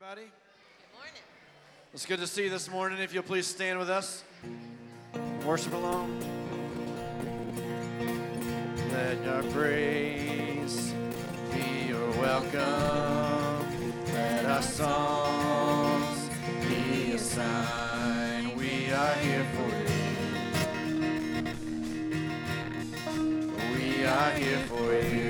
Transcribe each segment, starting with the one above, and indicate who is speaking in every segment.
Speaker 1: everybody.
Speaker 2: Good morning.
Speaker 1: It's good to see you this morning. If you'll please stand with us, worship along. Let your praise be your welcome. Let our songs be a sign we are here for you. We are here for you.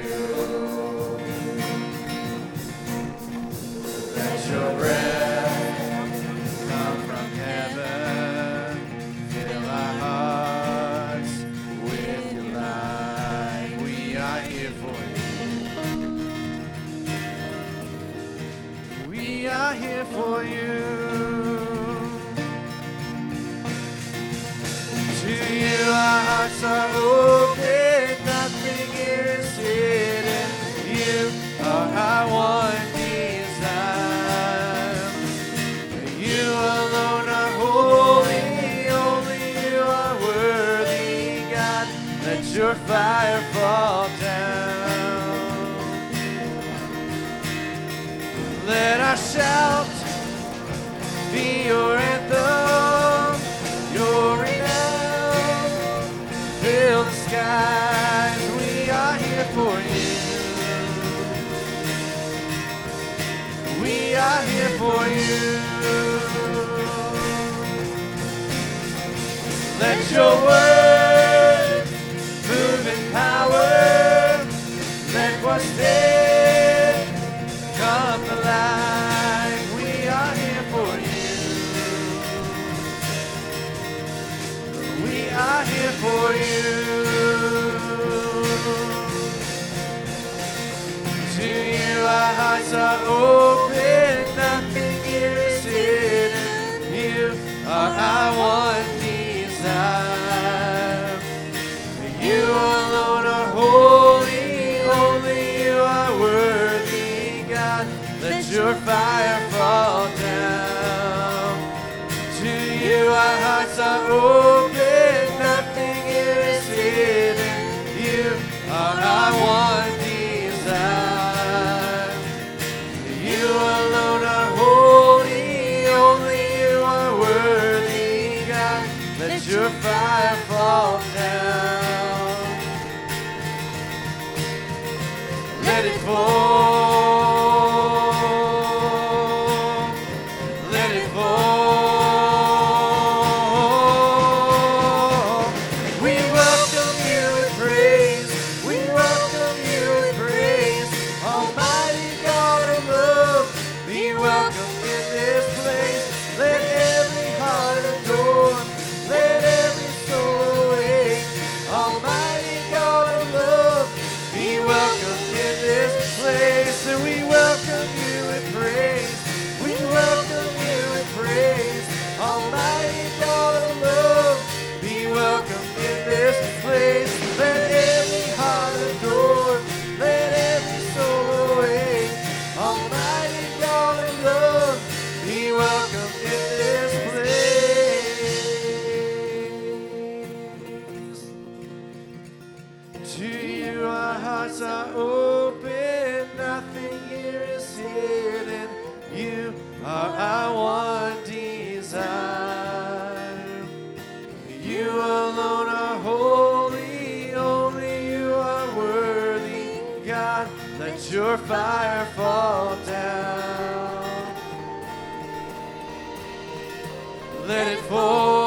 Speaker 1: Shout be your anthem, your renown. Fill the skies, we are here for you. We are here for you. Let your word move in power. Let what's dead are open, nothing here is hidden. You are our one desire. You alone are holy, only you are worthy, God. Let your fire fall down. To you our hearts are open, Let To you our hearts are open, nothing here is hidden. You are our one desire. You alone are holy, only you are worthy. God, let your fire fall down. Let it fall.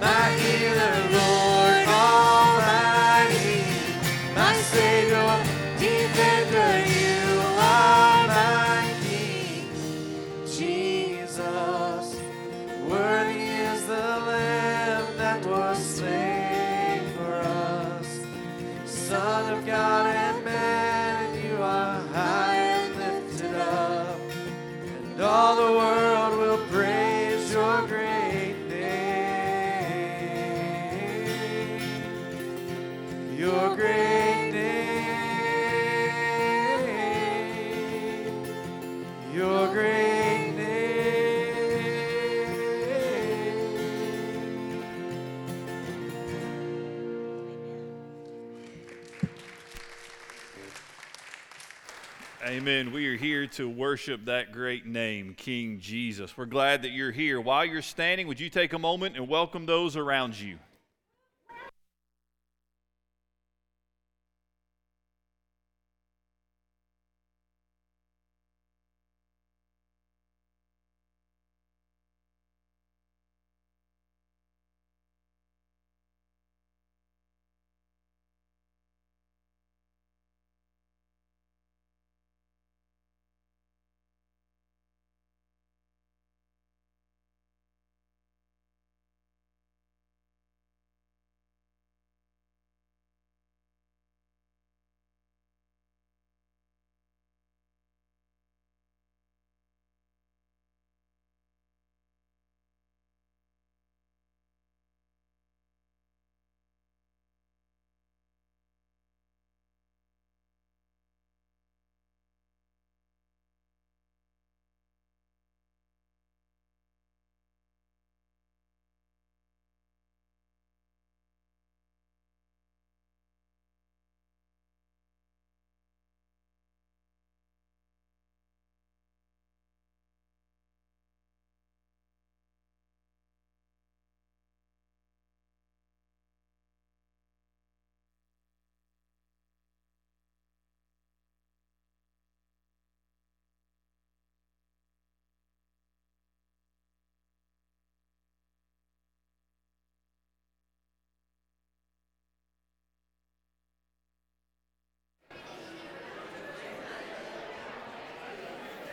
Speaker 1: my
Speaker 2: Amen. We are here to worship that great name, King Jesus. We're glad that you're here. While you're standing, would you take a moment and welcome those around you?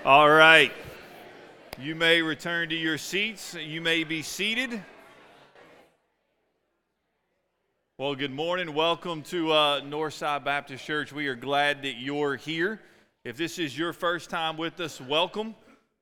Speaker 2: All right. You may return to your seats. You may be seated. Well, good morning. Welcome to uh, Northside Baptist Church. We are glad that you're here. If this is your first time with us, welcome.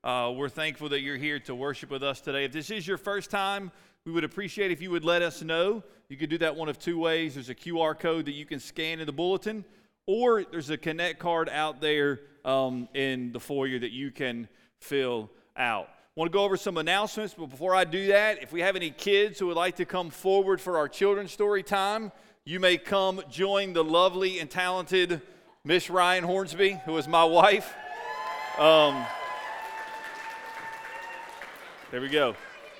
Speaker 2: Uh, we're thankful that you're here to worship with us today. If this is your first time, we would appreciate if you would let us know. You could do that one of two ways. There's a QR code that you can scan in the bulletin, or there's a Connect card out there um, in the foyer that you can fill out. I want to go over some announcements, but before I do that, if we have any kids who would like to come forward for our children's story time, you may come join the lovely and talented Miss Ryan Hornsby, who is my wife. Um, there we go.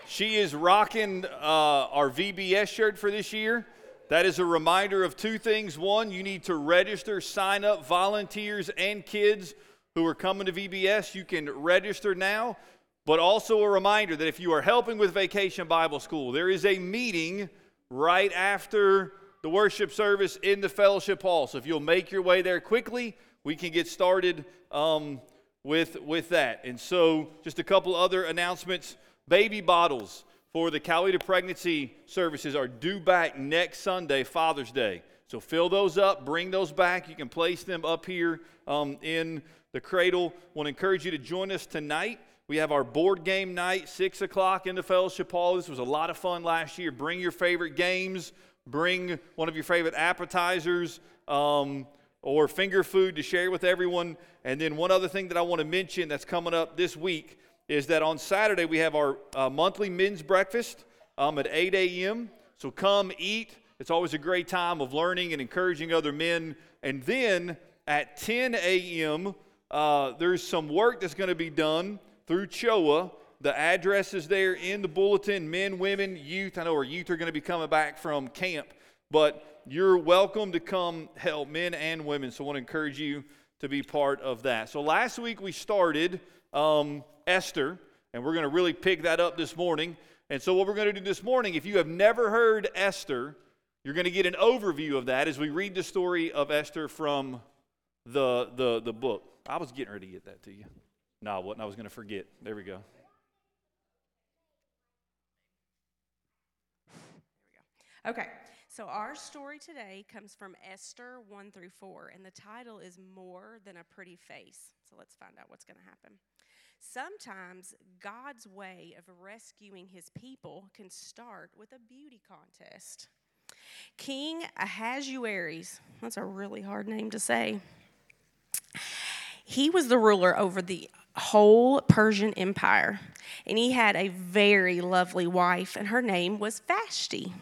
Speaker 2: She is rocking uh, our VBS shirt for this year. That is a reminder of two things. One, you need to register, sign up volunteers and kids who are coming to VBS. You can register now. But also a reminder that if you are helping with Vacation Bible School, there is a meeting right after the worship service in the fellowship hall. So if you'll make your way there quickly, we can get started um, with, with that. And so, just a couple other announcements baby bottles for the to Pregnancy services are due back next Sunday, Father's Day. So fill those up, bring those back. You can place them up here um, in the cradle. Want to encourage you to join us tonight we have our board game night, 6 o'clock in the fellowship hall. This was a lot of fun last year. Bring your favorite games, bring one of your favorite appetizers um, or finger food to share with everyone. And then, one other thing that I want to mention that's coming up this week is that on Saturday we have our uh, monthly men's breakfast um, at 8 a.m. So come eat. It's always a great time of learning and encouraging other men. And then at 10 a.m., uh, there's some work that's going to be done through CHOA. The address is there in the bulletin men, women, youth. I know our youth are going to be coming back from camp, but you're welcome to come help men and women. So I want to encourage you to be part of that. So last week we started um, Esther, and we're going to really pick that up this morning. And so, what we're going to do this morning, if you have never heard Esther, you're going to get an overview of that as we read the story of Esther from the, the, the book. I was getting ready to get that to you. No, I wasn't. I was going to forget. There we go.
Speaker 3: There we go. Okay, so our story today comes from Esther 1 through 4, and the title is More Than a Pretty Face. So let's find out what's going to happen. Sometimes God's way of rescuing his people can start with a beauty contest. King Ahasuerus, that's a really hard name to say. He was the ruler over the whole Persian Empire. And he had a very lovely wife, and her name was Vashti.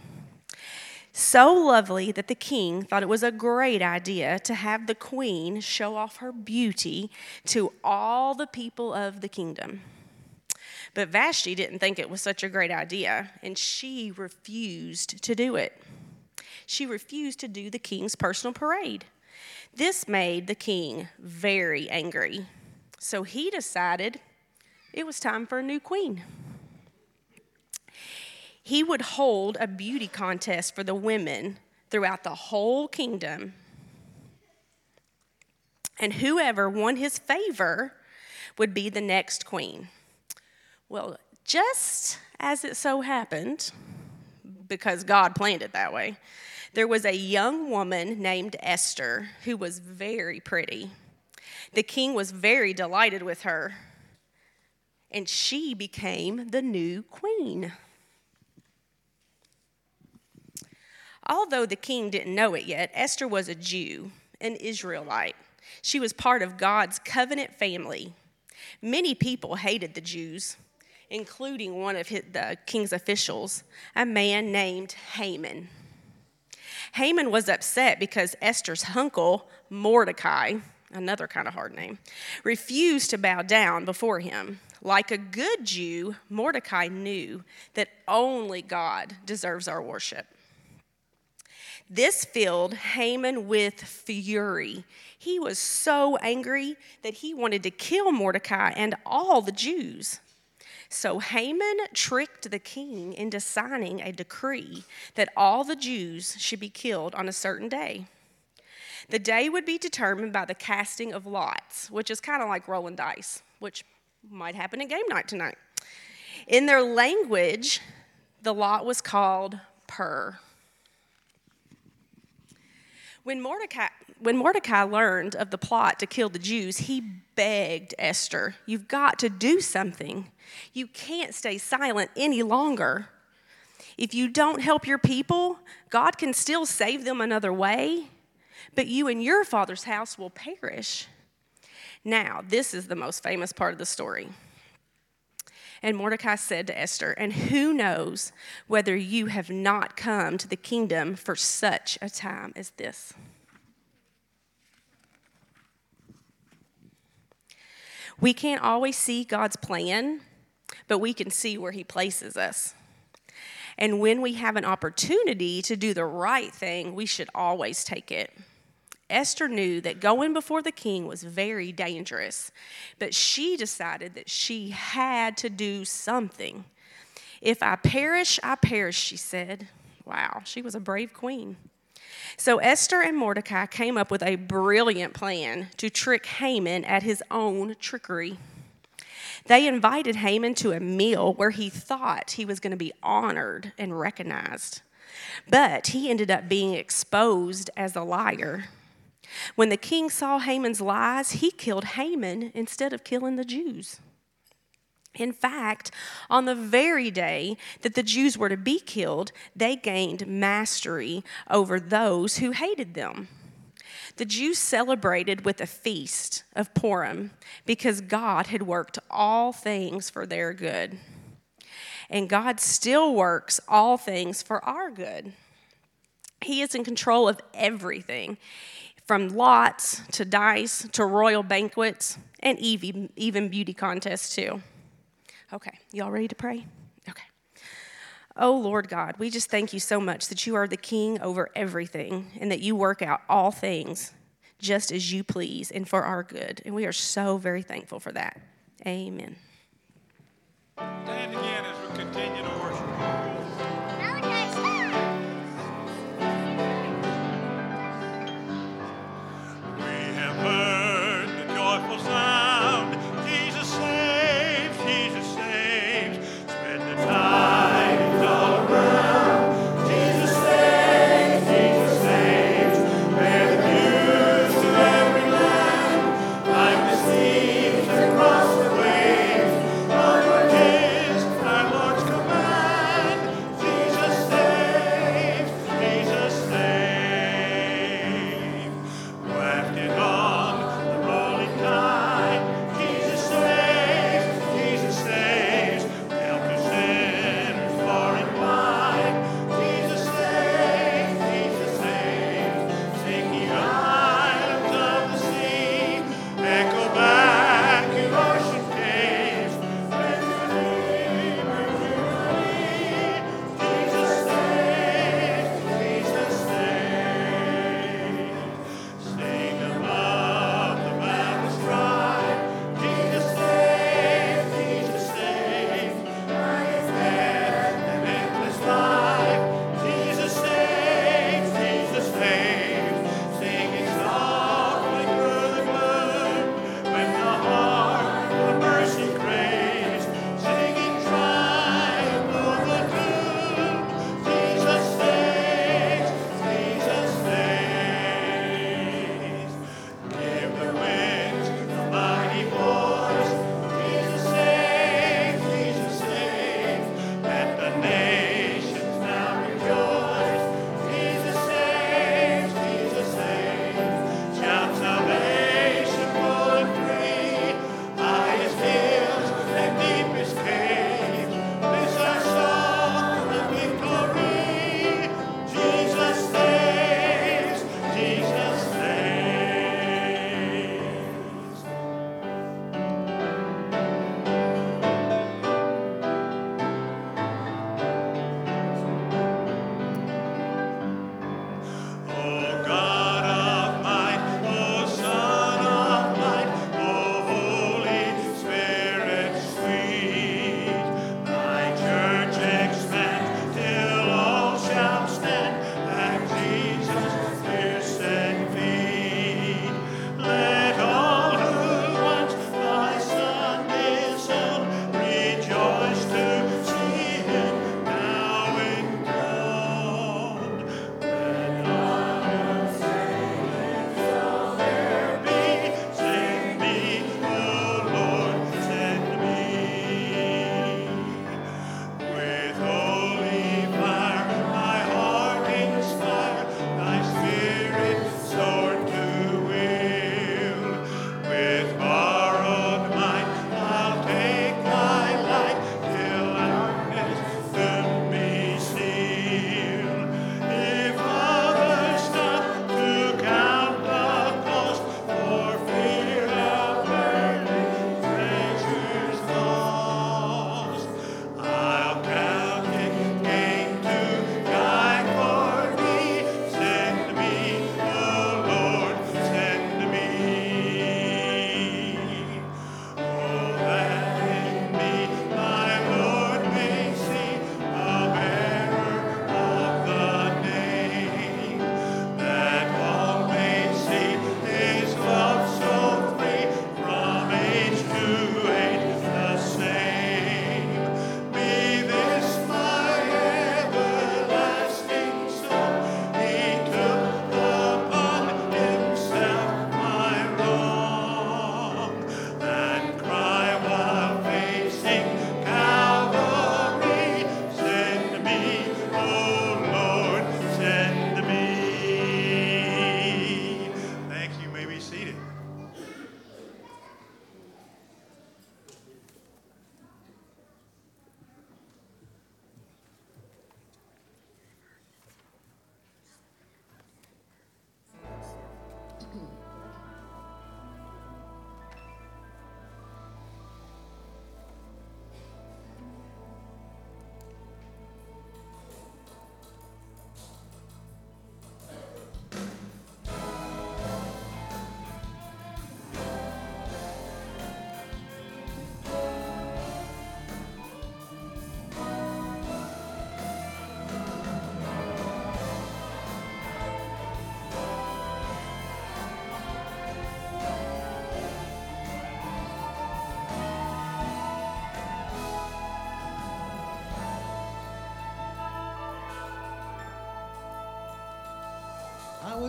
Speaker 3: So lovely that the king thought it was a great idea to have the queen show off her beauty to all the people of the kingdom. But Vashti didn't think it was such a great idea, and she refused to do it. She refused to do the king's personal parade. This made the king very angry. So he decided it was time for a new queen. He would hold a beauty contest for the women throughout the whole kingdom. And whoever won his favor would be the next queen. Well, just as it so happened, because God planned it that way, there was a young woman named Esther who was very pretty. The king was very delighted with her, and she became the new queen. Although the king didn't know it yet, Esther was a Jew, an Israelite. She was part of God's covenant family. Many people hated the Jews, including one of the king's officials, a man named Haman. Haman was upset because Esther's uncle, Mordecai, another kind of hard name, refused to bow down before him. Like a good Jew, Mordecai knew that only God deserves our worship. This filled Haman with fury. He was so angry that he wanted to kill Mordecai and all the Jews. So Haman tricked the king into signing a decree that all the Jews should be killed on a certain day. The day would be determined by the casting of lots, which is kind of like rolling dice. which might happen at game night tonight. In their language, the lot was called Pur. When Mordecai, when Mordecai learned of the plot to kill the Jews, he begged Esther, You've got to do something. You can't stay silent any longer. If you don't help your people, God can still save them another way, but you and your father's house will perish. Now, this is the most famous part of the story. And Mordecai said to Esther, And who knows whether you have not come to the kingdom for such a time as this? We can't always see God's plan, but we can see where He places us. And when we have an opportunity to do the right thing, we should always take it. Esther knew that going before the king was very dangerous, but she decided that she had to do something. If I perish, I perish, she said. Wow, she was a brave queen. So Esther and Mordecai came up with a brilliant plan to trick Haman at his own trickery. They invited Haman to a meal where he thought he was going to be honored and recognized. But he ended up being exposed as a liar. When the king saw Haman's lies, he killed Haman instead of killing the Jews. In fact, on the very day that the Jews were to be killed, they gained mastery over those who hated them. The Jews celebrated with a feast of Purim because God had worked all things for their good. And God still works all things for our good. He is in control of everything, from lots to dice to royal banquets and even even beauty contests, too. Okay, y'all ready to pray? Okay. Oh Lord God, we just thank you so much that you are the king over everything and that you work out all things just as you please and for our good. And we are so very thankful for that. Amen.
Speaker 1: Stand again as we continue to worship.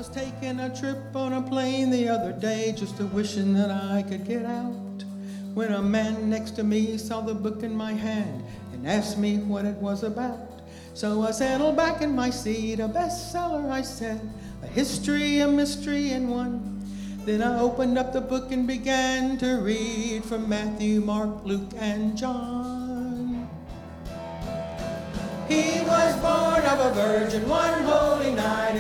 Speaker 4: Was taking a trip on a plane the other day, just a wishing that I could get out. When a man next to me saw the book in my hand and asked me what it was about. So I settled back in my seat, a bestseller, I said, a history, a mystery, and one. Then I opened up the book and began to read from Matthew, Mark, Luke, and John. He was born of a virgin one holy night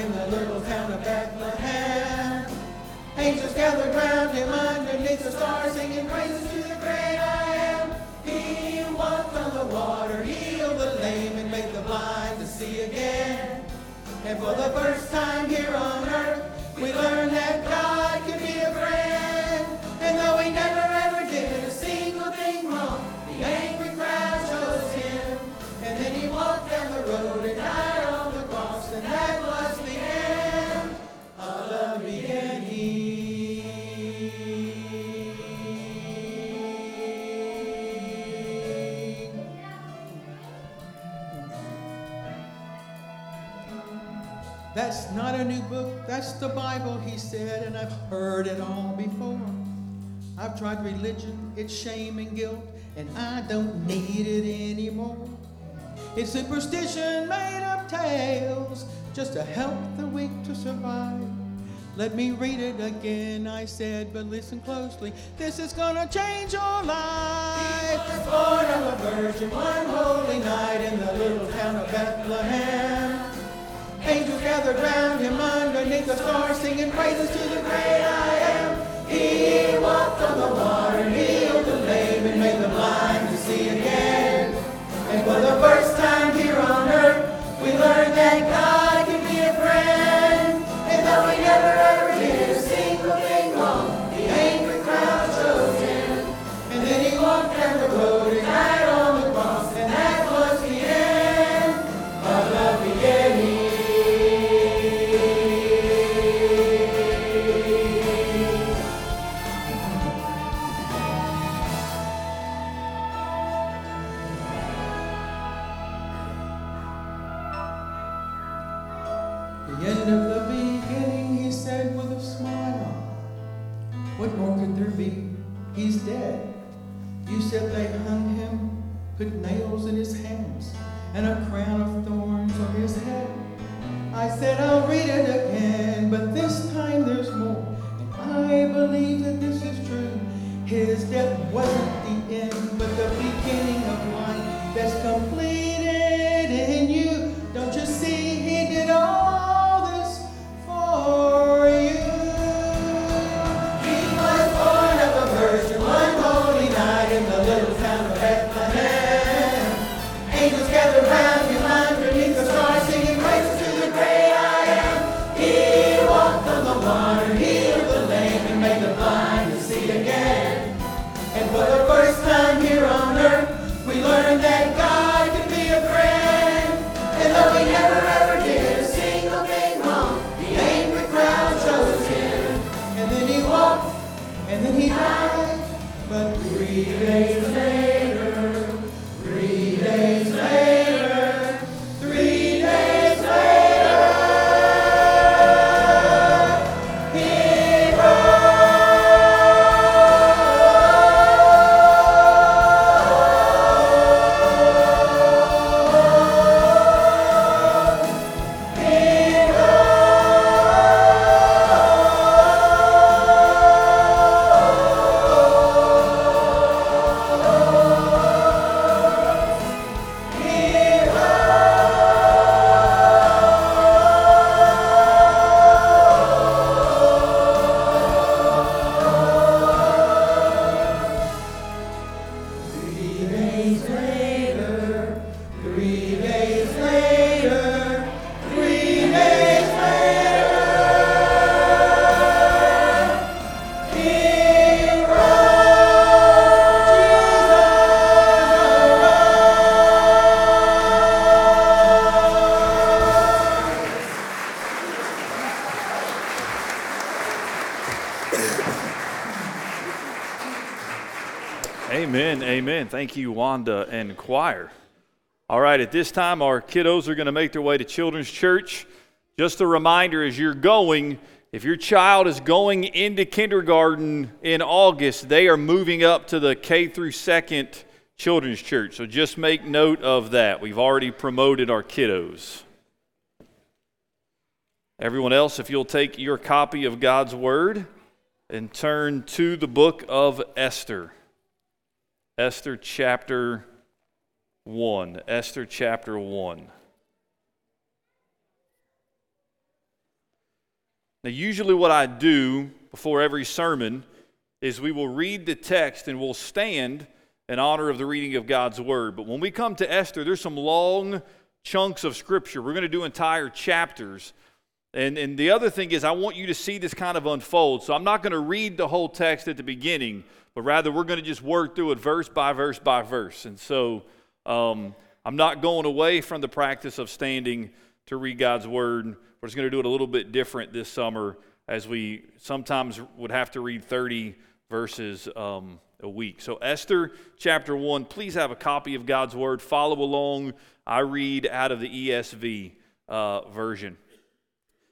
Speaker 4: gathered round him underneath the stars, singing praises to the great I am. He walked on the water, healed the lame, and made the blind to see again. And for the first time here on earth, we learned that God can be a friend. And though he never ever did a single thing wrong, the angry crowd chose him. And then he walked down the road and died on the cross, and that was That's not a new book, that's the Bible, he said, and I've heard it all before. I've tried religion, it's shame and guilt, and I don't need it anymore. It's superstition made of tales, just to help the weak to survive. Let me read it again, I said, but listen closely. This is gonna change your life. He was born of a virgin one holy night in the little town of Bethlehem. Angels gathered round him underneath the stars, singing praises to the great I am. He
Speaker 2: Wanda and choir. All right, at this time, our kiddos are going to make their way to Children's Church Just a reminder as you're going, if your child is going into kindergarten in August, they are moving up to the K through second children's church. So just make note of that. We've already promoted our kiddos. Everyone else, if you'll take your copy of God's Word and turn to the book of Esther. Esther chapter 1. Esther chapter 1. Now, usually, what I do before every sermon is we will read the text and we'll stand in honor of the reading of God's Word. But when we come to Esther, there's some long chunks of Scripture. We're going to do entire chapters. And, and the other thing is, I want you to see this kind of unfold. So I'm not going to read the whole text at the beginning, but rather we're going to just work through it verse by verse by verse. And so um, I'm not going away from the practice of standing to read God's word. We're just going to do it a little bit different this summer as we sometimes would have to read 30 verses um, a week. So, Esther chapter 1, please have a copy of God's word. Follow along. I read out of the ESV uh, version.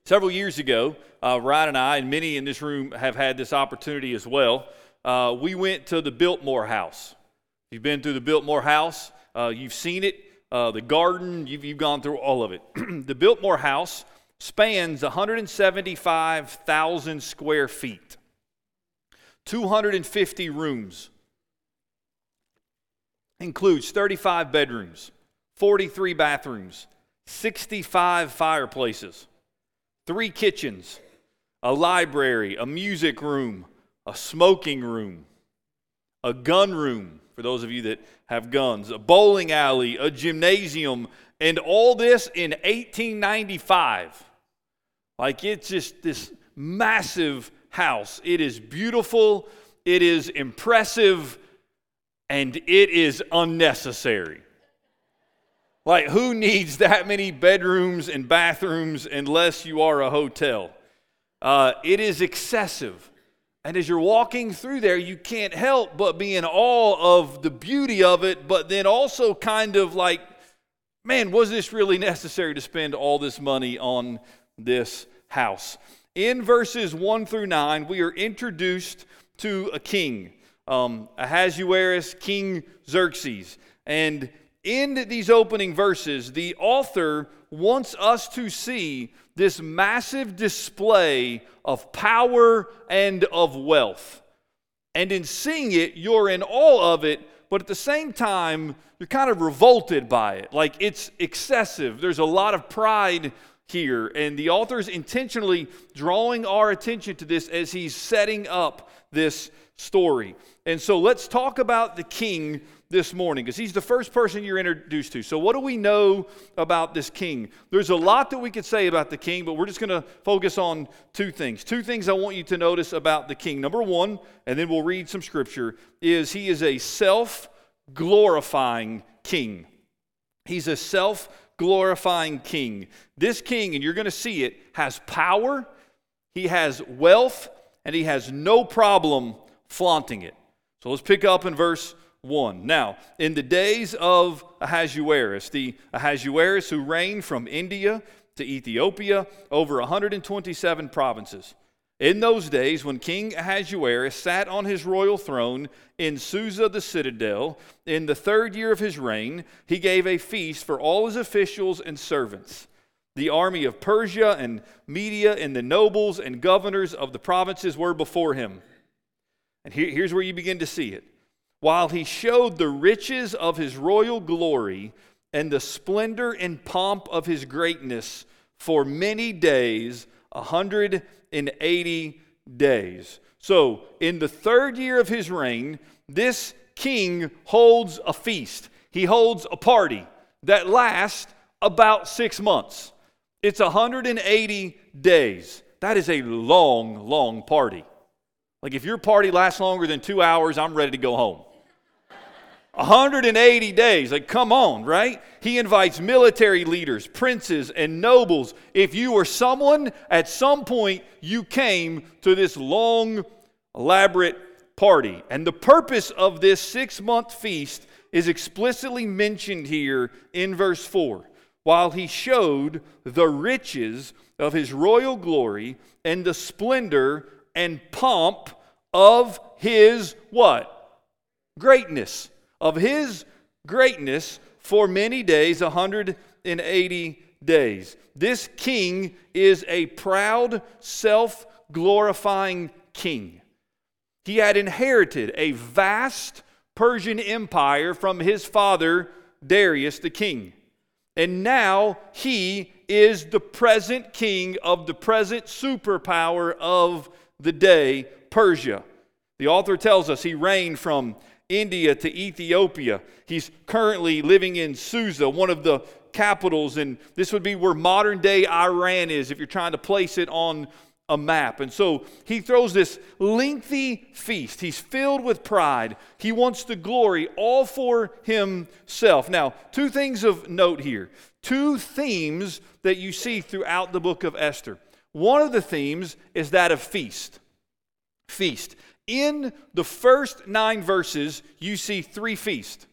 Speaker 2: Several years ago, uh, Ryan and I, and many in this room have had this opportunity as well. Uh, we went to the Biltmore House. You've been through the Biltmore House, uh, you've seen it, uh, the garden, you've, you've gone through all of it. the Biltmore House spans 175,000 square feet, 250 rooms, includes 35 bedrooms, 43 bathrooms, 65 fireplaces three kitchens, a library, a music room, a smoking room, a gun room, for those of you that have guns, a bowling alley, a gymnasium, and all this in 1895. Like it's just this massive house. It is beautiful, it is impressive, and it is unnecessary. Like, who needs that many bedrooms and bathrooms unless you are a hotel? Uh, it is excessive. And as you're walking through there, you can't help but be in awe of the beauty of it, but then also kind of like, man, was this really necessary to spend all this money on this house? In verses 1 through 9, we are introduced to a king, um, Ahasuerus, King Xerxes. And in these opening verses, the author wants us to see this massive display of power and of wealth. And in seeing it, you're in awe of it, but at the same time, you're kind of revolted by it. Like it's excessive. There's a lot of pride here. And the author is intentionally drawing our attention to this as he's setting up this story. And so let's talk about the king this morning because he's the first person you're introduced to. So, what do we know about this king? There's a lot that we could say about the king, but we're just going to focus on two things. Two things I want you to notice about the king. Number one, and then we'll read some scripture, is he is a self glorifying king. He's a self glorifying king. This king, and you're going to see it, has power, he has wealth, and he has no problem flaunting it. So let's pick up in verse 1. Now, in the days of Ahasuerus, the Ahasuerus who reigned from India to Ethiopia over 127 provinces. In those days, when King Ahasuerus sat on his royal throne in Susa the citadel, in the third year of his reign, he gave a feast for all his officials and servants. The army of Persia and Media and the nobles and governors of the provinces were before him. And here, here's where you begin to see it while he showed the riches of his royal glory and the splendor and pomp of his greatness for many days, 180 days. So, in the third year of his reign, this king holds a feast. He holds a party that lasts about six months. It's 180 days. That is a long, long party. Like, if your party lasts longer than two hours, I'm ready to go home. 180 days. Like, come on, right? He invites military leaders, princes, and nobles. If you were someone, at some point, you came to this long, elaborate party. And the purpose of this six month feast is explicitly mentioned here in verse 4. while he showed the riches of his royal glory and the splendor and pomp of his what? Greatness. Of his greatness for many days, 180 days. This king is a proud, self glorifying king. He had inherited a vast Persian empire from his father, Darius the king. And now he is the present king of the present superpower of the day, Persia. The author tells us he reigned from India to Ethiopia. He's currently living in Susa, one of the capitals, and this would be where modern day Iran is if you're trying to place it on a map. And so he throws this lengthy feast. He's filled with pride. He wants the glory all for himself. Now, two things of note here two themes that you see throughout the book of Esther. One of the themes is that of feast. Feast. In the first nine verses, you see three feasts.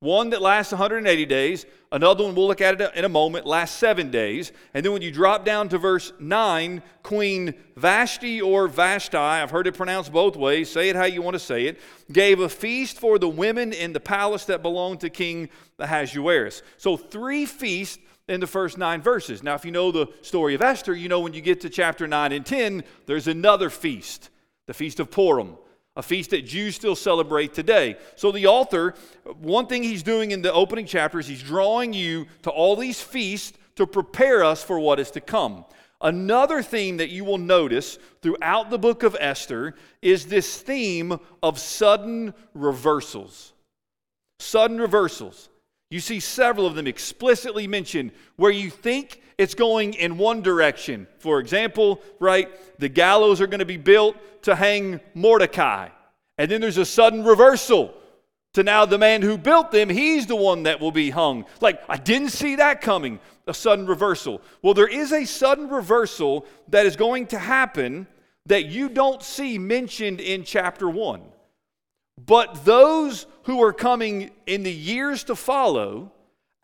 Speaker 2: One that lasts 180 days, another one we'll look at it in a moment, lasts seven days. And then when you drop down to verse 9, Queen Vashti or Vashti, I've heard it pronounced both ways, say it how you want to say it, gave a feast for the women in the palace that belonged to King Ahasuerus. So three feasts in the first nine verses. Now, if you know the story of Esther, you know when you get to chapter 9 and 10, there's another feast, the Feast of Purim a feast that Jews still celebrate today. So, the author, one thing he's doing in the opening chapters, he's drawing you to all these feasts to prepare us for what is to come. Another theme that you will notice throughout the book of Esther is this theme of sudden reversals. Sudden reversals. You see several of them explicitly mentioned where you think it's going in one direction. For example, right, the gallows are going to be built to hang Mordecai. And then there's a sudden reversal to now the man who built them, he's the one that will be hung. Like, I didn't see that coming, a sudden reversal. Well, there is a sudden reversal that is going to happen that you don't see mentioned in chapter 1. But those who are coming in the years to follow,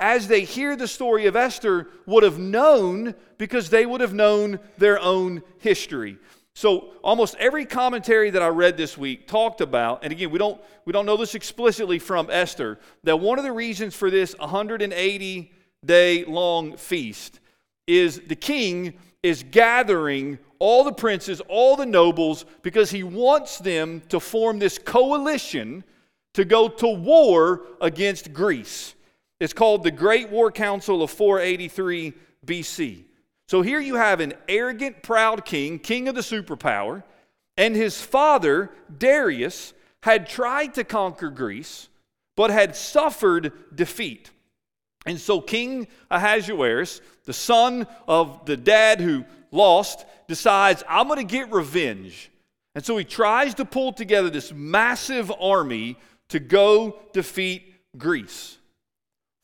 Speaker 2: as they hear the story of Esther, would have known because they would have known their own history. So almost every commentary that I read this week talked about, and again, we don't we don't know this explicitly from Esther, that one of the reasons for this 180 day long feast is the king is gathering all the princes, all the nobles, because he wants them to form this coalition to go to war against Greece. It's called the Great War Council of 483 BC. So here you have an arrogant, proud king, king of the superpower, and his father, Darius, had tried to conquer Greece, but had suffered defeat. And so King Ahasuerus, the son of the dad who lost, decides, I'm going to get revenge. And so he tries to pull together this massive army to go defeat Greece.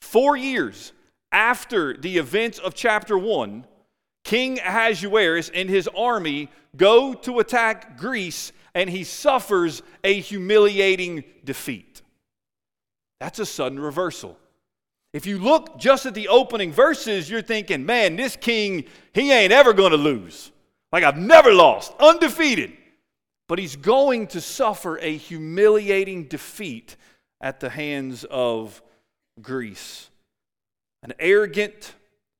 Speaker 2: Four years after the events of chapter 1, King Ahasuerus and his army go to attack Greece, and he suffers a humiliating defeat. That's a sudden reversal. If you look just at the opening verses, you're thinking, man, this king, he ain't ever going to lose. Like I've never lost, undefeated. But he's going to suffer a humiliating defeat at the hands of Greece. An arrogant,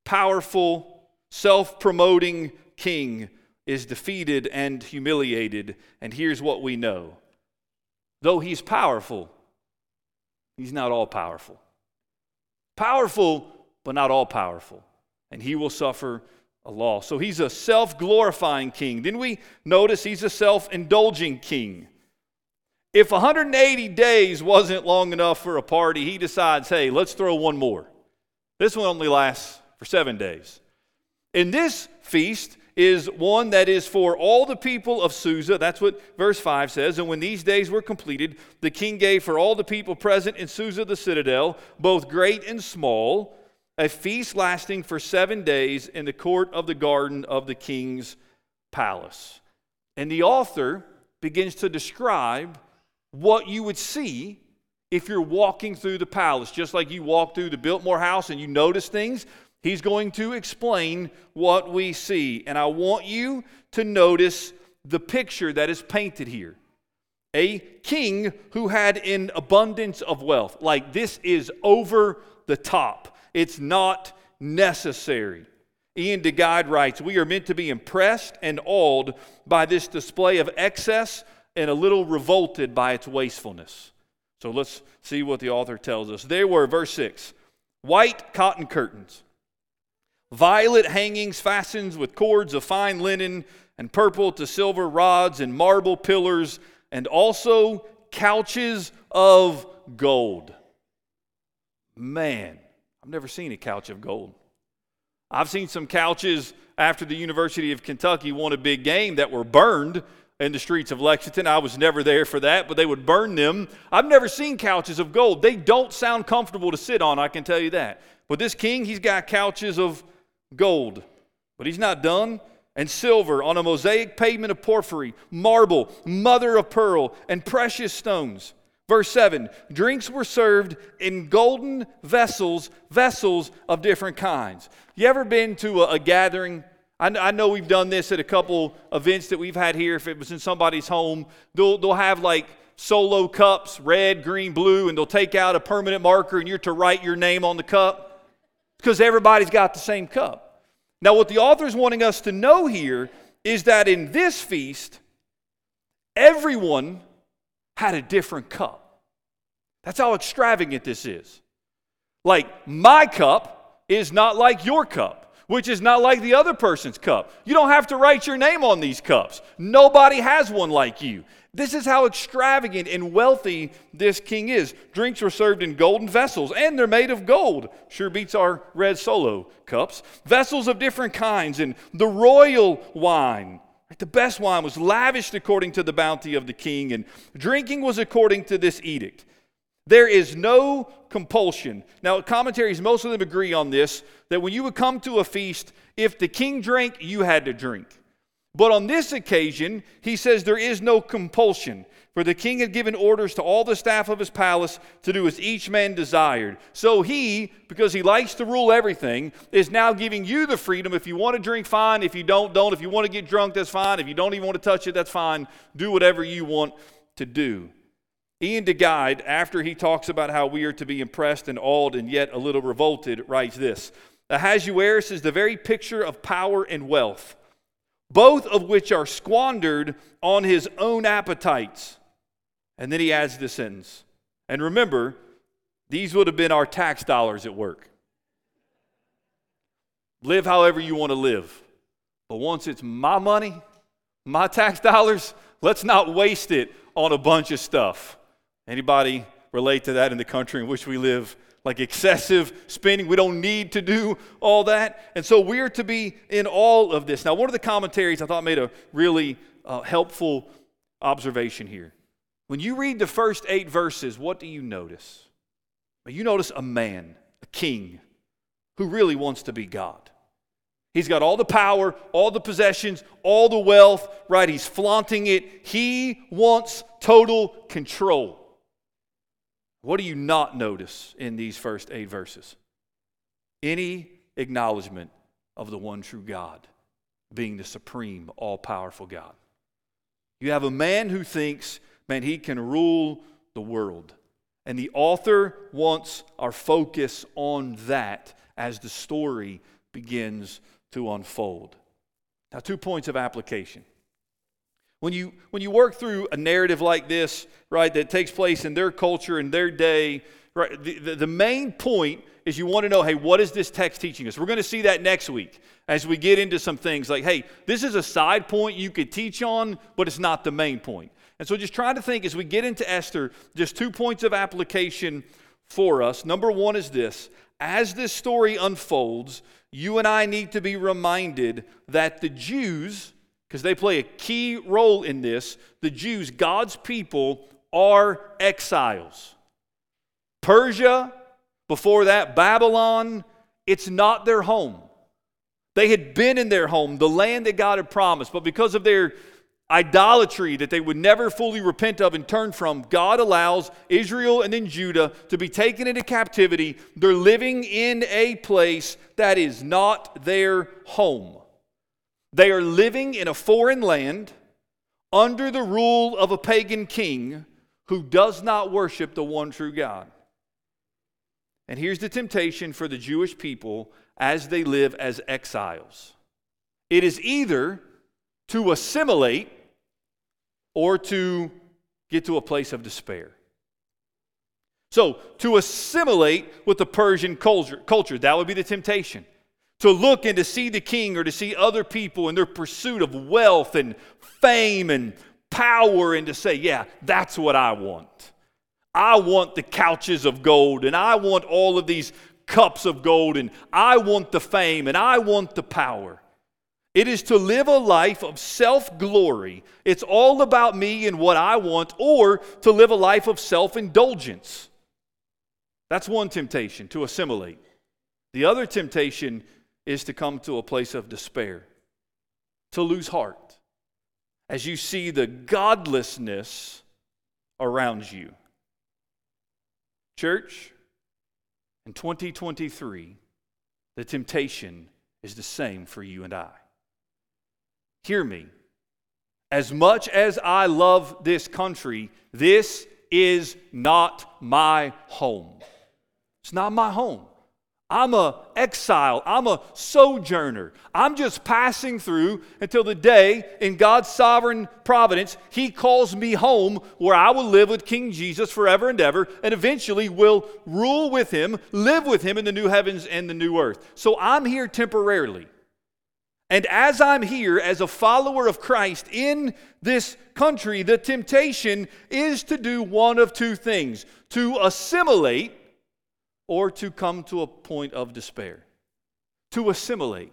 Speaker 2: powerful, self promoting king is defeated and humiliated. And here's what we know though he's powerful, he's not all powerful. Powerful, but not all powerful. And he will suffer a loss. So he's a self glorifying king. Then we notice he's a self indulging king. If 180 days wasn't long enough for a party, he decides, hey, let's throw one more. This one only lasts for seven days. In this feast, is one that is for all the people of Susa. That's what verse 5 says. And when these days were completed, the king gave for all the people present in Susa the citadel, both great and small, a feast lasting for seven days in the court of the garden of the king's palace. And the author begins to describe what you would see if you're walking through the palace, just like you walk through the Biltmore house and you notice things. He's going to explain what we see. And I want you to notice the picture that is painted here. A king who had an abundance of wealth. Like this is over the top, it's not necessary. Ian de Duguid writes We are meant to be impressed and awed by this display of excess and a little revolted by its wastefulness. So let's see what the author tells us. There were, verse 6, white cotton curtains, violet hangings fastened with cords of fine linen, and purple to silver rods, and marble pillars, and also couches of gold. Man, I've never seen a couch of gold. I've seen some couches after the University of Kentucky won a big game that were burned in the streets of Lexington. I was never there for that, but they would burn them. I've never seen couches of gold. They don't sound comfortable to sit on, I can tell you that. But this king, he's got couches of gold. But he's not done. And silver on a mosaic pavement of porphyry, marble, mother of pearl, and precious stones. Verse 7 drinks were served in golden vessels, vessels of different kinds. You ever been to a, a gathering? I, I, know we've done this at a couple events that we've had here. If it was in somebody's home, they'll, they'll have like solo cups red, green, blue, and they'll take out a permanent marker and you're to write your name on the cup because everybody's got the same cup. Now, what the author is wanting us to know here is that in this feast, everyone had a different cup. That's how extravagant this is. Like, my cup is not like your cup, which is not like the other person's cup. You don't have to write your name on these cups. Nobody has one like you. This is how extravagant and wealthy this king is. Drinks were served in golden vessels, and they're made of gold. Sure beats our red solo cups. Vessels of different kinds, and the royal wine. The best wine was lavished according to the bounty of the king, and drinking was according to this edict. There is no compulsion. Now, commentaries, most of them agree on this that when you would come to a feast, if the king drank, you had to drink. But on this occasion, he says there is no compulsion. For the king had given orders to all the staff of his palace to do as each man desired. So he, because he likes to rule everything, is now giving you the freedom. If you want to drink, fine. If you don't, don't. If you want to get drunk, that's fine. If you don't even want to touch it, that's fine. Do whatever you want to do. Ian de Duguid, after he talks about how we are to be impressed and awed and yet a little revolted, writes this Ahasuerus is the very picture of power and wealth both of which are squandered on his own appetites. And then he adds the sentence. And remember, these would have been our tax dollars at work. Live however you want to live. But once it's my money, my tax dollars, let's not waste it on a bunch of stuff. Anybody relate to that in the country in which we live? like excessive spending. We don't need to do all that. And so we're to be in all of this. Now, one of the commentaries I thought made a really uh, helpful observation here. When you read the first eight verses, what do you notice? You notice a man, a king, who really wants to be God. He's got all the power, all the possessions, all the wealth, right? He's flaunting it. He wants total control. What do you not notice in these first eight verses? Any acknowledgement of the one true God being the supreme, all powerful God. You have a man who thinks, man, he can rule the world. And the author wants our focus on that as the story begins to unfold. Now, two points of application. When you, when you work through a narrative like this, right, that takes place in their culture and their day, right, the, the, the main point is you want to know, hey, what is this text teaching us? We're going to see that next week as we get into some things like, hey, this is a side point you could teach on, but it's not the main point. And so just try to think as we get into Esther, just two points of application for us. Number one is this as this story unfolds, you and I need to be reminded that the Jews, because they play a key role in this. The Jews, God's people, are exiles. Persia, before that, Babylon, it's not their home. They had been in their home, the land that God had promised, but because of their idolatry that they would never fully repent of and turn from, God allows Israel and then Judah to be taken into captivity. They're living in a place that is not their home. They are living in a foreign land under the rule of a pagan king who does not worship the one true God. And here's the temptation for the Jewish people as they live as exiles it is either to assimilate or to get to a place of despair. So, to assimilate with the Persian culture, culture, that would be the temptation. To look and to see the king or to see other people in their pursuit of wealth and fame and power and to say, yeah, that's what I want. I want the couches of gold and I want all of these cups of gold and I want the fame and I want the power. It is to live a life of self glory. It's all about me and what I want, or to live a life of self indulgence. That's one temptation, to assimilate. The other temptation is to come to a place of despair, to lose heart, as you see the godlessness around you. Church, in 2023, the temptation is the same for you and I. Hear me. As much as I love this country, this is not my home. It's not my home. I'm a exile. I'm a sojourner. I'm just passing through until the day in God's sovereign providence he calls me home where I will live with King Jesus forever and ever and eventually will rule with him, live with him in the new heavens and the new earth. So I'm here temporarily. And as I'm here as a follower of Christ in this country, the temptation is to do one of two things to assimilate or to come to a point of despair. To assimilate,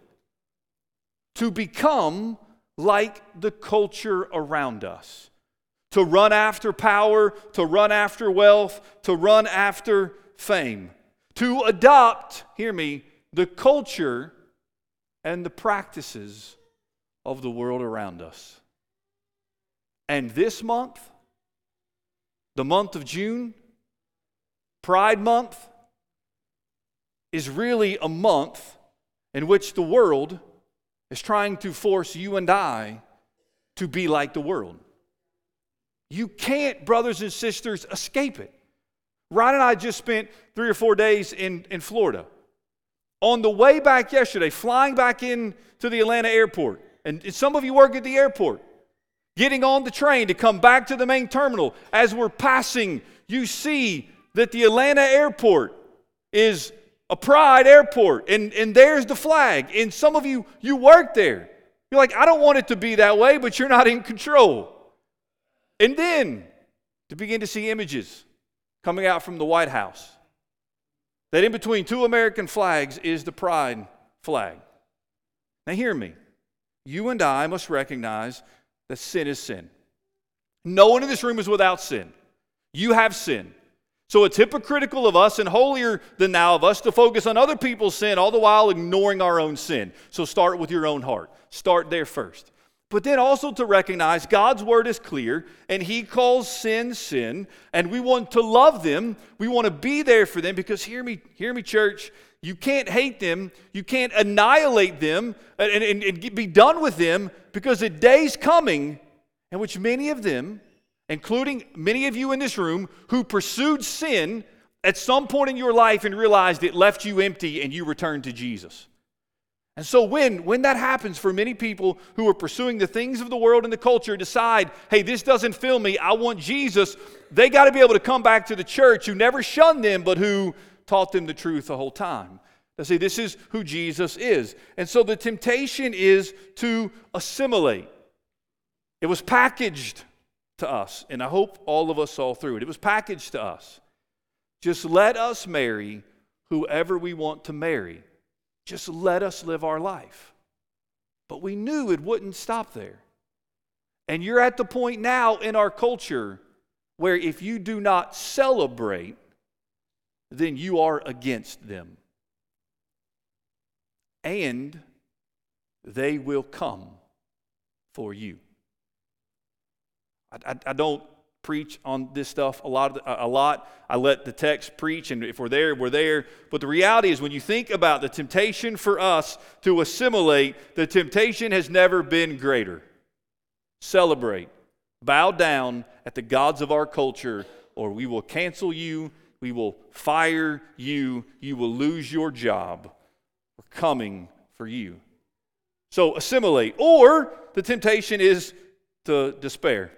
Speaker 2: to become like the culture around us, to run after power, to run after wealth, to run after fame, to adopt, hear me, the culture and the practices of the world around us. And this month, the month of June, Pride Month, is really a month in which the world is trying to force you and I to be like the world. You can't, brothers and sisters, escape it. Ryan and I just spent three or four days in, in Florida. On the way back yesterday, flying back in to the Atlanta airport, and some of you work at the airport, getting on the train to come back to the main terminal, as we're passing, you see that the Atlanta airport is a pride airport, and, and there's the flag. And some of you, you work there. You're like, I don't want it to be that way, but you're not in control. And then to begin to see images coming out from the White House that in between two American flags is the pride flag. Now, hear me. You and I must recognize that sin is sin. No one in this room is without sin. You have sin. So it's hypocritical of us and holier than thou of us to focus on other people's sin, all the while ignoring our own sin. So start with your own heart. Start there first. But then also to recognize God's word is clear and He calls sin sin, and we want to love them. We want to be there for them because, hear me, hear me, church, you can't hate them, you can't annihilate them and, and, and be done with them because a day's coming in which many of them, including many of you in this room, who pursued sin at some point in your life and realized it left you empty and you returned to Jesus. And so when when that happens for many people who are pursuing the things of the world and the culture decide, "Hey, this doesn't fill me. I want Jesus." They got to be able to come back to the church who never shunned them but who taught them the truth the whole time. They say this is who Jesus is. And so the temptation is to assimilate. It was packaged to us, and I hope all of us saw through it. It was packaged to us. Just let us marry whoever we want to marry. Just let us live our life. But we knew it wouldn't stop there. And you're at the point now in our culture where if you do not celebrate, then you are against them. And they will come for you. I, I, I don't preach on this stuff a lot, a lot. I let the text preach, and if we're there, we're there. But the reality is, when you think about the temptation for us to assimilate, the temptation has never been greater. Celebrate, bow down at the gods of our culture, or we will cancel you, we will fire you, you will lose your job. We're coming for you. So assimilate. Or the temptation is to despair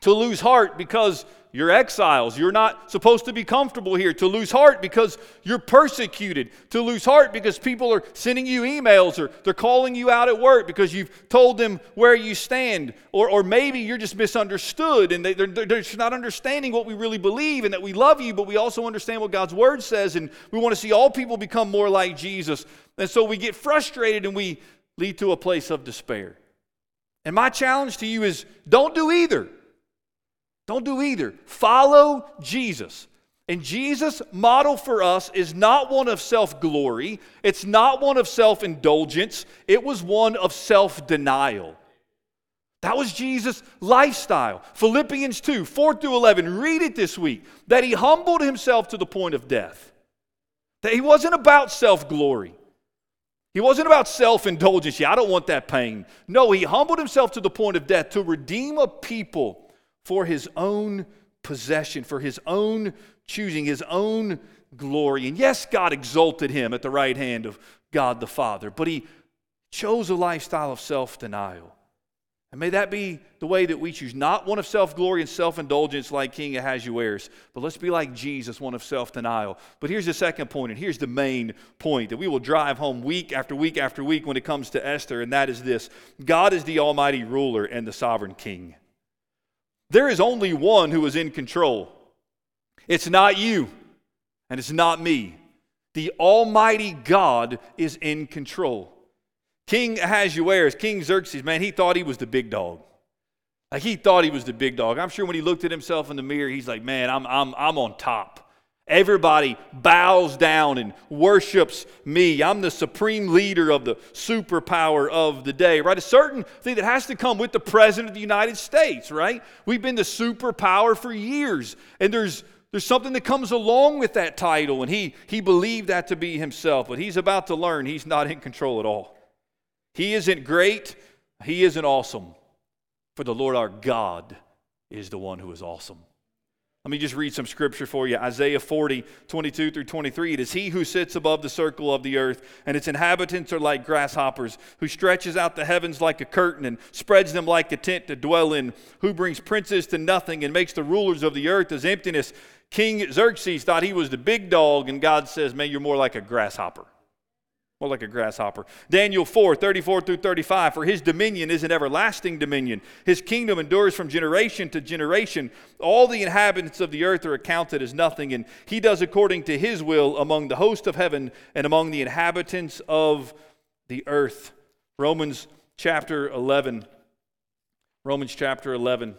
Speaker 2: to lose heart because you're exiles. You're not supposed to be comfortable here. To lose heart because you're persecuted. To lose heart because people are sending you emails or they're calling you out at work because you've told them where you stand. Or, or maybe you're just misunderstood and they, they're, they're just not understanding what we really believe and that we love you, but we also understand what God's word says and we want to see all people become more like Jesus. And so we get frustrated and we lead to a place of despair. And my challenge to you is don't do either. Don't do either. Follow Jesus. And Jesus' model for us is not one of self glory, it's not one of self indulgence, it was one of self denial. That was Jesus' lifestyle. Philippians 2 4 through 11, read it this week. That he humbled himself to the point of death. That he wasn't about self glory. He wasn't about self indulgence. Yeah, I don't want that pain. No, he humbled himself to the point of death to redeem a people for his own possession, for his own choosing, his own glory. And yes, God exalted him at the right hand of God the Father, but he chose a lifestyle of self denial. And may that be the way that we choose. Not one of self glory and self indulgence like King Ahasuerus, but let's be like Jesus, one of self denial. But here's the second point, and here's the main point that we will drive home week after week after week when it comes to Esther, and that is this God is the Almighty ruler and the sovereign King. There is only one who is in control. It's not you, and it's not me. The Almighty God is in control. King Ahasuerus, King Xerxes, man, he thought he was the big dog. Like he thought he was the big dog. I'm sure when he looked at himself in the mirror, he's like, man, I'm, I'm, I'm on top. Everybody bows down and worships me. I'm the supreme leader of the superpower of the day, right? A certain thing that has to come with the President of the United States, right? We've been the superpower for years, and there's there's something that comes along with that title, and he, he believed that to be himself, but he's about to learn he's not in control at all. He isn't great, he isn't awesome, for the Lord our God is the one who is awesome. Let me just read some scripture for you. Isaiah 40, 22 through 23. It is he who sits above the circle of the earth, and its inhabitants are like grasshoppers, who stretches out the heavens like a curtain and spreads them like a tent to dwell in, who brings princes to nothing and makes the rulers of the earth as emptiness. King Xerxes thought he was the big dog, and God says, Man, you're more like a grasshopper. More like a grasshopper. Daniel 4, 34 through 35. For his dominion is an everlasting dominion. His kingdom endures from generation to generation. All the inhabitants of the earth are accounted as nothing, and he does according to his will among the host of heaven and among the inhabitants of the earth. Romans chapter 11. Romans chapter 11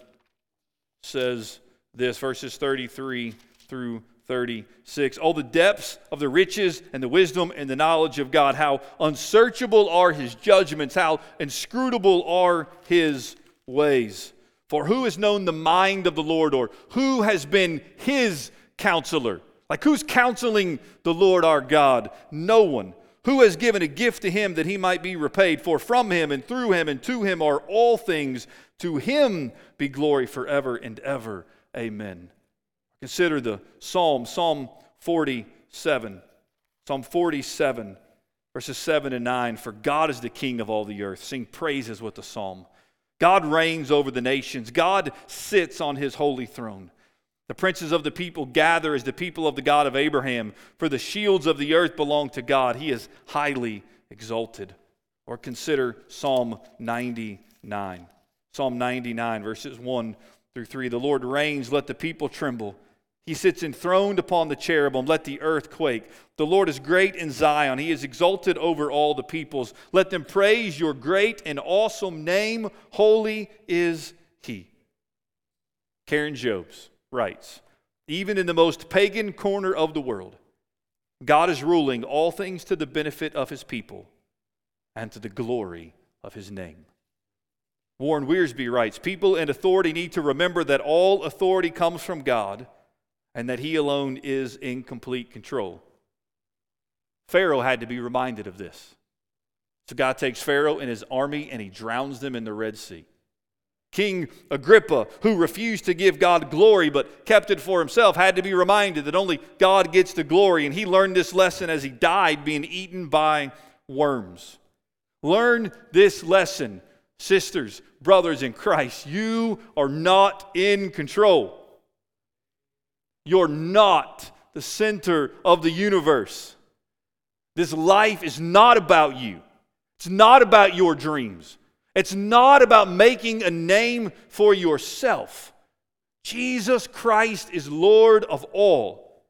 Speaker 2: says this, verses 33 through 36. All the depths of the riches and the wisdom and the knowledge of God. How unsearchable are his judgments, how inscrutable are his ways. For who has known the mind of the Lord, or who has been his counselor? Like who's counseling the Lord our God? No one. Who has given a gift to him that he might be repaid? For from him and through him and to him are all things. To him be glory forever and ever. Amen. Consider the Psalm, Psalm 47. Psalm 47, verses 7 and 9. For God is the King of all the earth. Sing praises with the psalm. God reigns over the nations, God sits on his holy throne. The princes of the people gather as the people of the God of Abraham, for the shields of the earth belong to God. He is highly exalted. Or consider Psalm 99. Psalm 99, verses 1 through 3. The Lord reigns, let the people tremble. He sits enthroned upon the cherubim. Let the earth quake. The Lord is great in Zion. He is exalted over all the peoples. Let them praise your great and awesome name. Holy is He. Karen Jobes writes Even in the most pagan corner of the world, God is ruling all things to the benefit of His people and to the glory of His name. Warren Wiersbe writes People in authority need to remember that all authority comes from God and that He alone is in complete control. Pharaoh had to be reminded of this. So God takes Pharaoh and his army and he drowns them in the Red Sea. King Agrippa, who refused to give God glory but kept it for himself, had to be reminded that only God gets the glory, and he learned this lesson as he died being eaten by worms. Learn this lesson, sisters, brothers in Christ. You are not in control. You're not the center of the universe. This life is not about you, it's not about your dreams. It's not about making a name for yourself. Jesus Christ is Lord of all.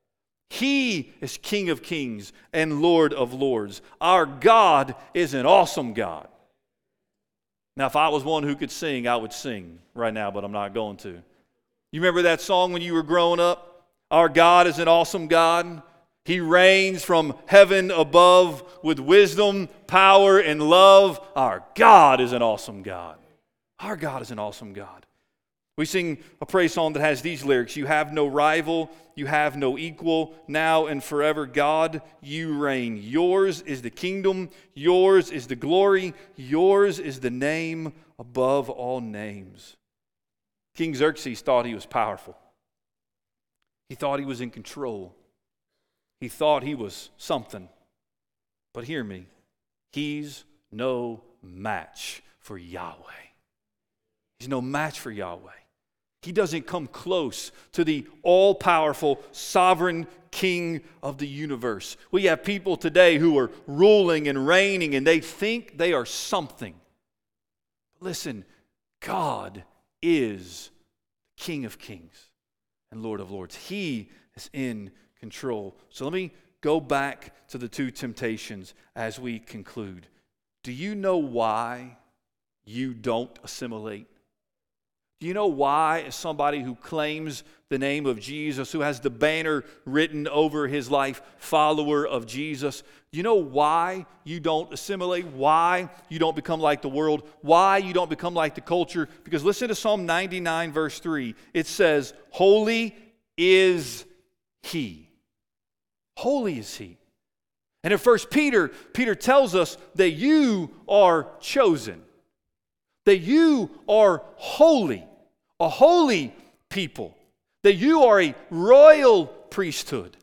Speaker 2: He is King of kings and Lord of lords. Our God is an awesome God. Now, if I was one who could sing, I would sing right now, but I'm not going to. You remember that song when you were growing up? Our God is an awesome God. He reigns from heaven above with wisdom, power, and love. Our God is an awesome God. Our God is an awesome God. We sing a praise song that has these lyrics You have no rival, you have no equal, now and forever. God, you reign. Yours is the kingdom, yours is the glory, yours is the name above all names. King Xerxes thought he was powerful, he thought he was in control. He thought he was something. But hear me, he's no match for Yahweh. He's no match for Yahweh. He doesn't come close to the all powerful, sovereign King of the universe. We have people today who are ruling and reigning and they think they are something. Listen, God is King of kings and Lord of lords. He is in control. So let me go back to the two temptations as we conclude. Do you know why you don't assimilate? Do you know why, somebody who claims the name of Jesus, who has the banner written over his life, follower of Jesus, do you know why you don't assimilate? Why you don't become like the world? Why you don't become like the culture? Because listen to Psalm 99, verse 3. It says, Holy is he. Holy is he. And in First Peter, Peter tells us that you are chosen, that you are holy, a holy people, that you are a royal priesthood,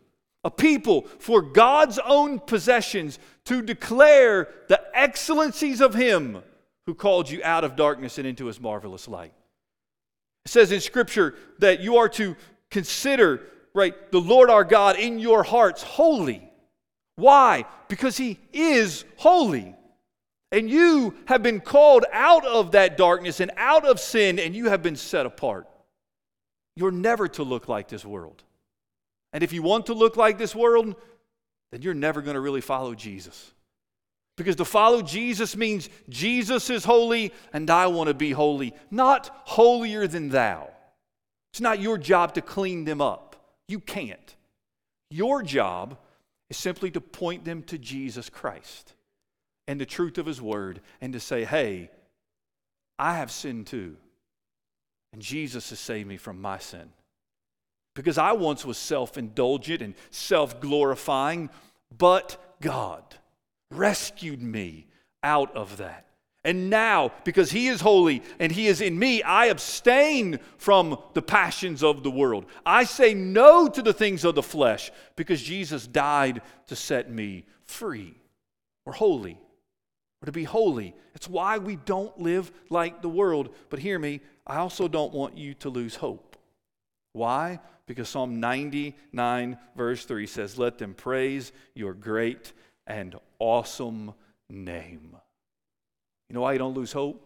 Speaker 2: a people for God's own possessions to declare the excellencies of him who called you out of darkness and into his marvelous light. It says in Scripture that you are to consider right, the Lord our God in your hearts holy. Why? Because He is holy. And you have been called out of that darkness and out of sin, and you have been set apart. You're never to look like this world. And if you want to look like this world, then you're never going to really follow Jesus. Because to follow Jesus means Jesus is holy and I want to be holy, not holier than thou. It's not your job to clean them up. You can't. Your job is simply to point them to Jesus Christ and the truth of His Word and to say, hey, I have sinned too. And Jesus has saved me from my sin. Because I once was self indulgent and self glorifying, but God rescued me out of that. And now, because He is holy and He is in me, I abstain from the passions of the world. I say no to the things of the flesh because Jesus died to set me free. We're holy. We're to be holy. It's why we don't live like the world. But hear me, I also don't want you to lose hope. Why? Because Psalm 99, verse 3 says, Let them praise your great and awesome name. You know why you don't lose hope?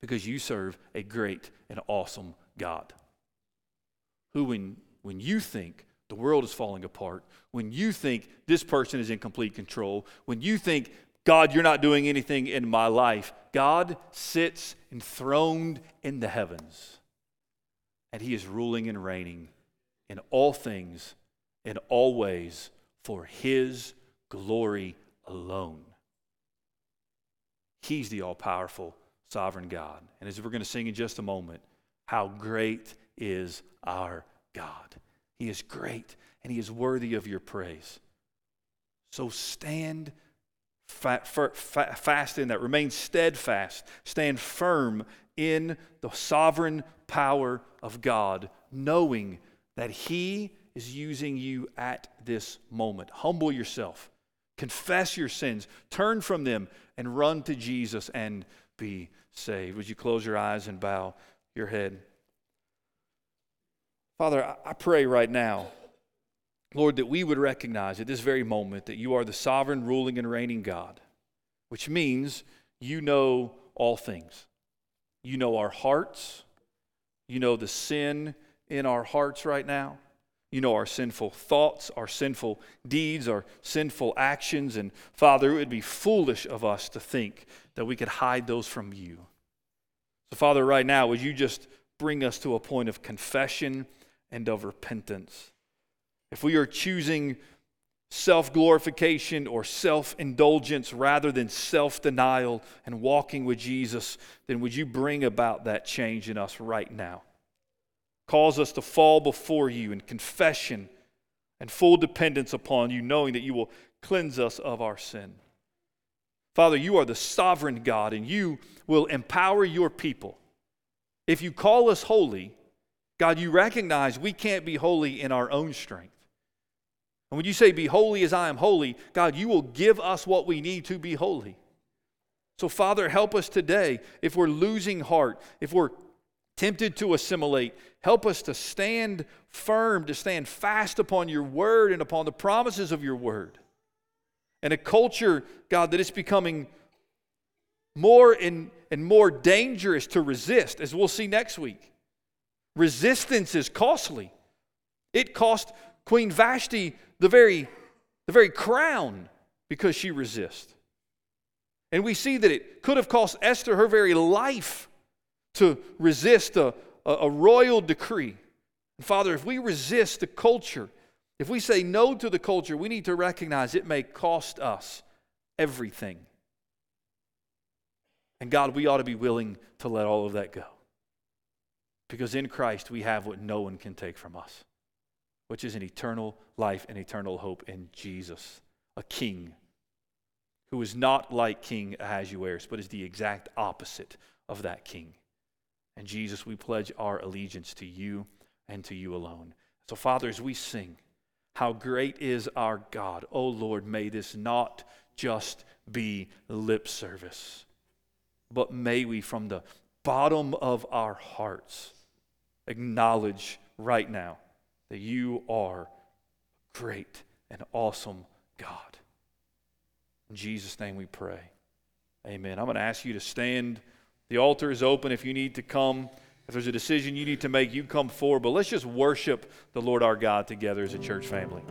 Speaker 2: Because you serve a great and awesome God. Who, when, when you think the world is falling apart, when you think this person is in complete control, when you think, God, you're not doing anything in my life, God sits enthroned in the heavens. And he is ruling and reigning in all things, in all ways, for his glory alone. He's the all powerful, sovereign God. And as we're going to sing in just a moment, how great is our God. He is great and He is worthy of your praise. So stand fa- fa- fast in that, remain steadfast, stand firm in the sovereign power of God, knowing that He is using you at this moment. Humble yourself, confess your sins, turn from them, and run to Jesus and be saved. Would you close your eyes and bow your head? Father, I pray right now, Lord, that we would recognize at this very moment that you are the sovereign, ruling, and reigning God, which means you know all things. You know our hearts. You know the sin in our hearts right now. You know our sinful thoughts, our sinful deeds, our sinful actions. And Father, it would be foolish of us to think that we could hide those from you. So, Father, right now, would you just bring us to a point of confession and of repentance? If we are choosing self glorification or self indulgence rather than self denial and walking with Jesus, then would you bring about that change in us right now? Cause us to fall before you in confession and full dependence upon you, knowing that you will cleanse us of our sin. Father, you are the sovereign God, and you will empower your people. If you call us holy, God, you recognize we can't be holy in our own strength. And when you say, Be holy as I am holy, God, you will give us what we need to be holy. So, Father, help us today if we're losing heart, if we're tempted to assimilate, help us to stand firm, to stand fast upon your word and upon the promises of your word. And a culture, God, that is becoming more and, and more dangerous to resist, as we'll see next week. Resistance is costly. It cost Queen Vashti the very, the very crown because she resists. And we see that it could have cost Esther her very life to resist a, a, a royal decree. And Father, if we resist the culture, if we say no to the culture, we need to recognize it may cost us everything. And God, we ought to be willing to let all of that go. Because in Christ, we have what no one can take from us, which is an eternal life and eternal hope in Jesus, a king who is not like King Ahasuerus, but is the exact opposite of that king. And Jesus, we pledge our allegiance to you and to you alone. So, Father, as we sing, how great is our God. Oh Lord, may this not just be lip service, but may we, from the bottom of our hearts, acknowledge right now that you are great and awesome God. In Jesus' name we pray. Amen. I'm going to ask you to stand. The altar is open if you need to come. If there's a decision you need to make, you come forward. But let's just worship the Lord our God together as a church family.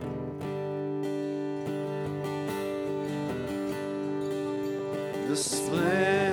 Speaker 1: The splendor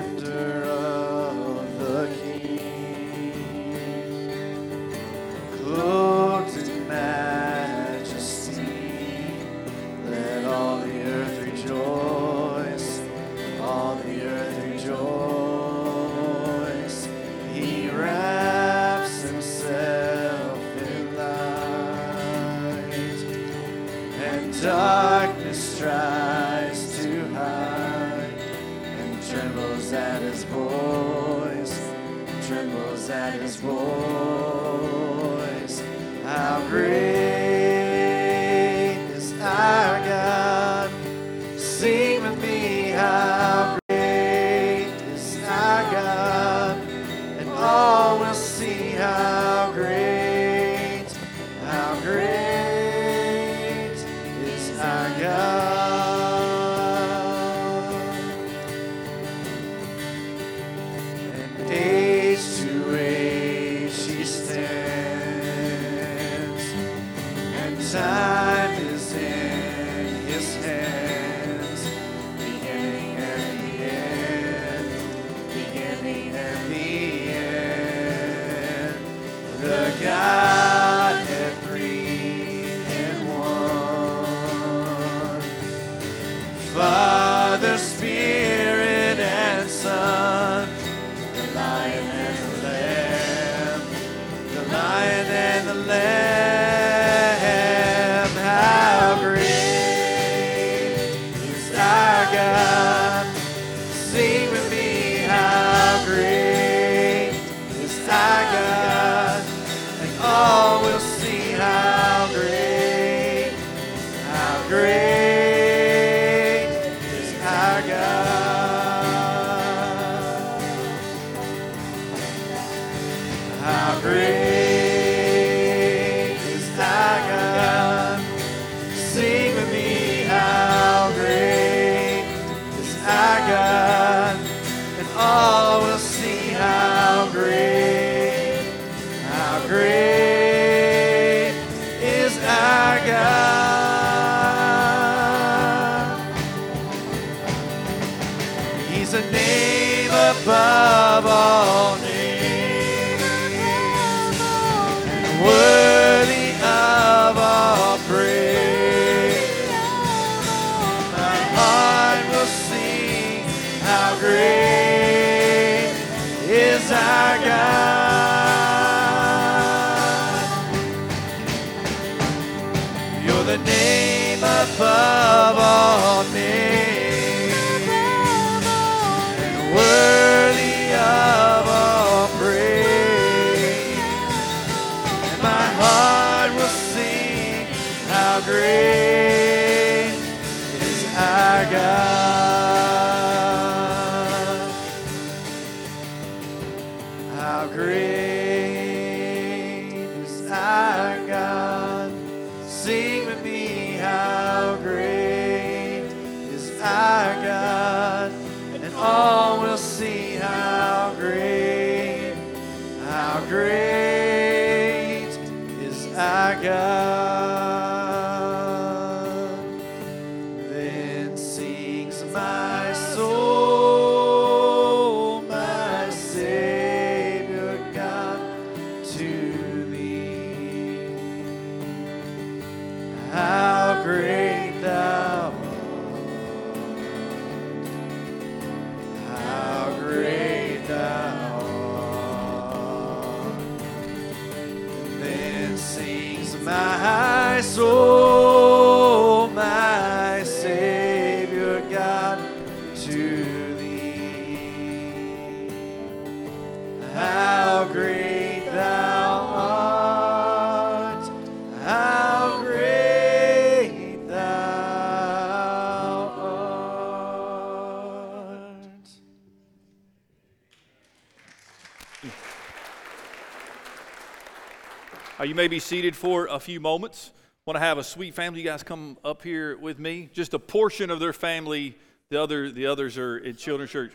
Speaker 2: you may be seated for a few moments. Want to have a sweet family? You guys come up here with me. Just a portion of their family. The other, the others are in children's church.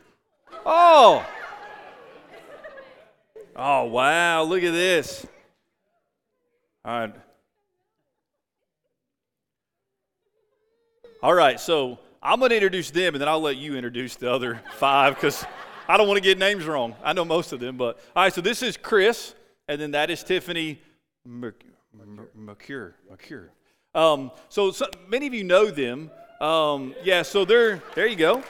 Speaker 2: Oh, oh wow! Look at this. All right. All right. So I'm going to introduce them, and then I'll let you introduce the other five because I don't want to get names wrong. I know most of them, but all right. So this is Chris, and then that is Tiffany. Merc- Mer- Mercure, Mercure. Um, so, so many of you know them. Um, yeah, so they're there. You go.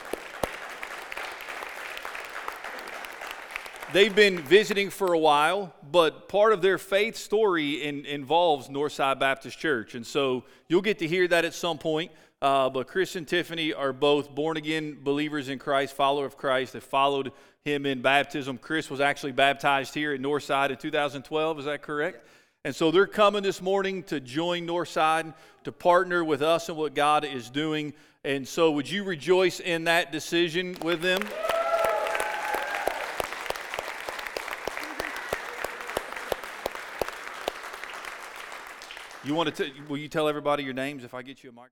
Speaker 2: They've been visiting for a while, but part of their faith story in, involves Northside Baptist Church, and so you'll get to hear that at some point. Uh, but Chris and Tiffany are both born again believers in Christ, follower of Christ. They followed him in baptism. Chris was actually baptized here at Northside in 2012. Is that correct? And so they're coming this morning to join Northside, to partner with us in what God is doing. And so, would you rejoice in that decision with them? You want to? T- will you tell everybody your names if I get you a mic?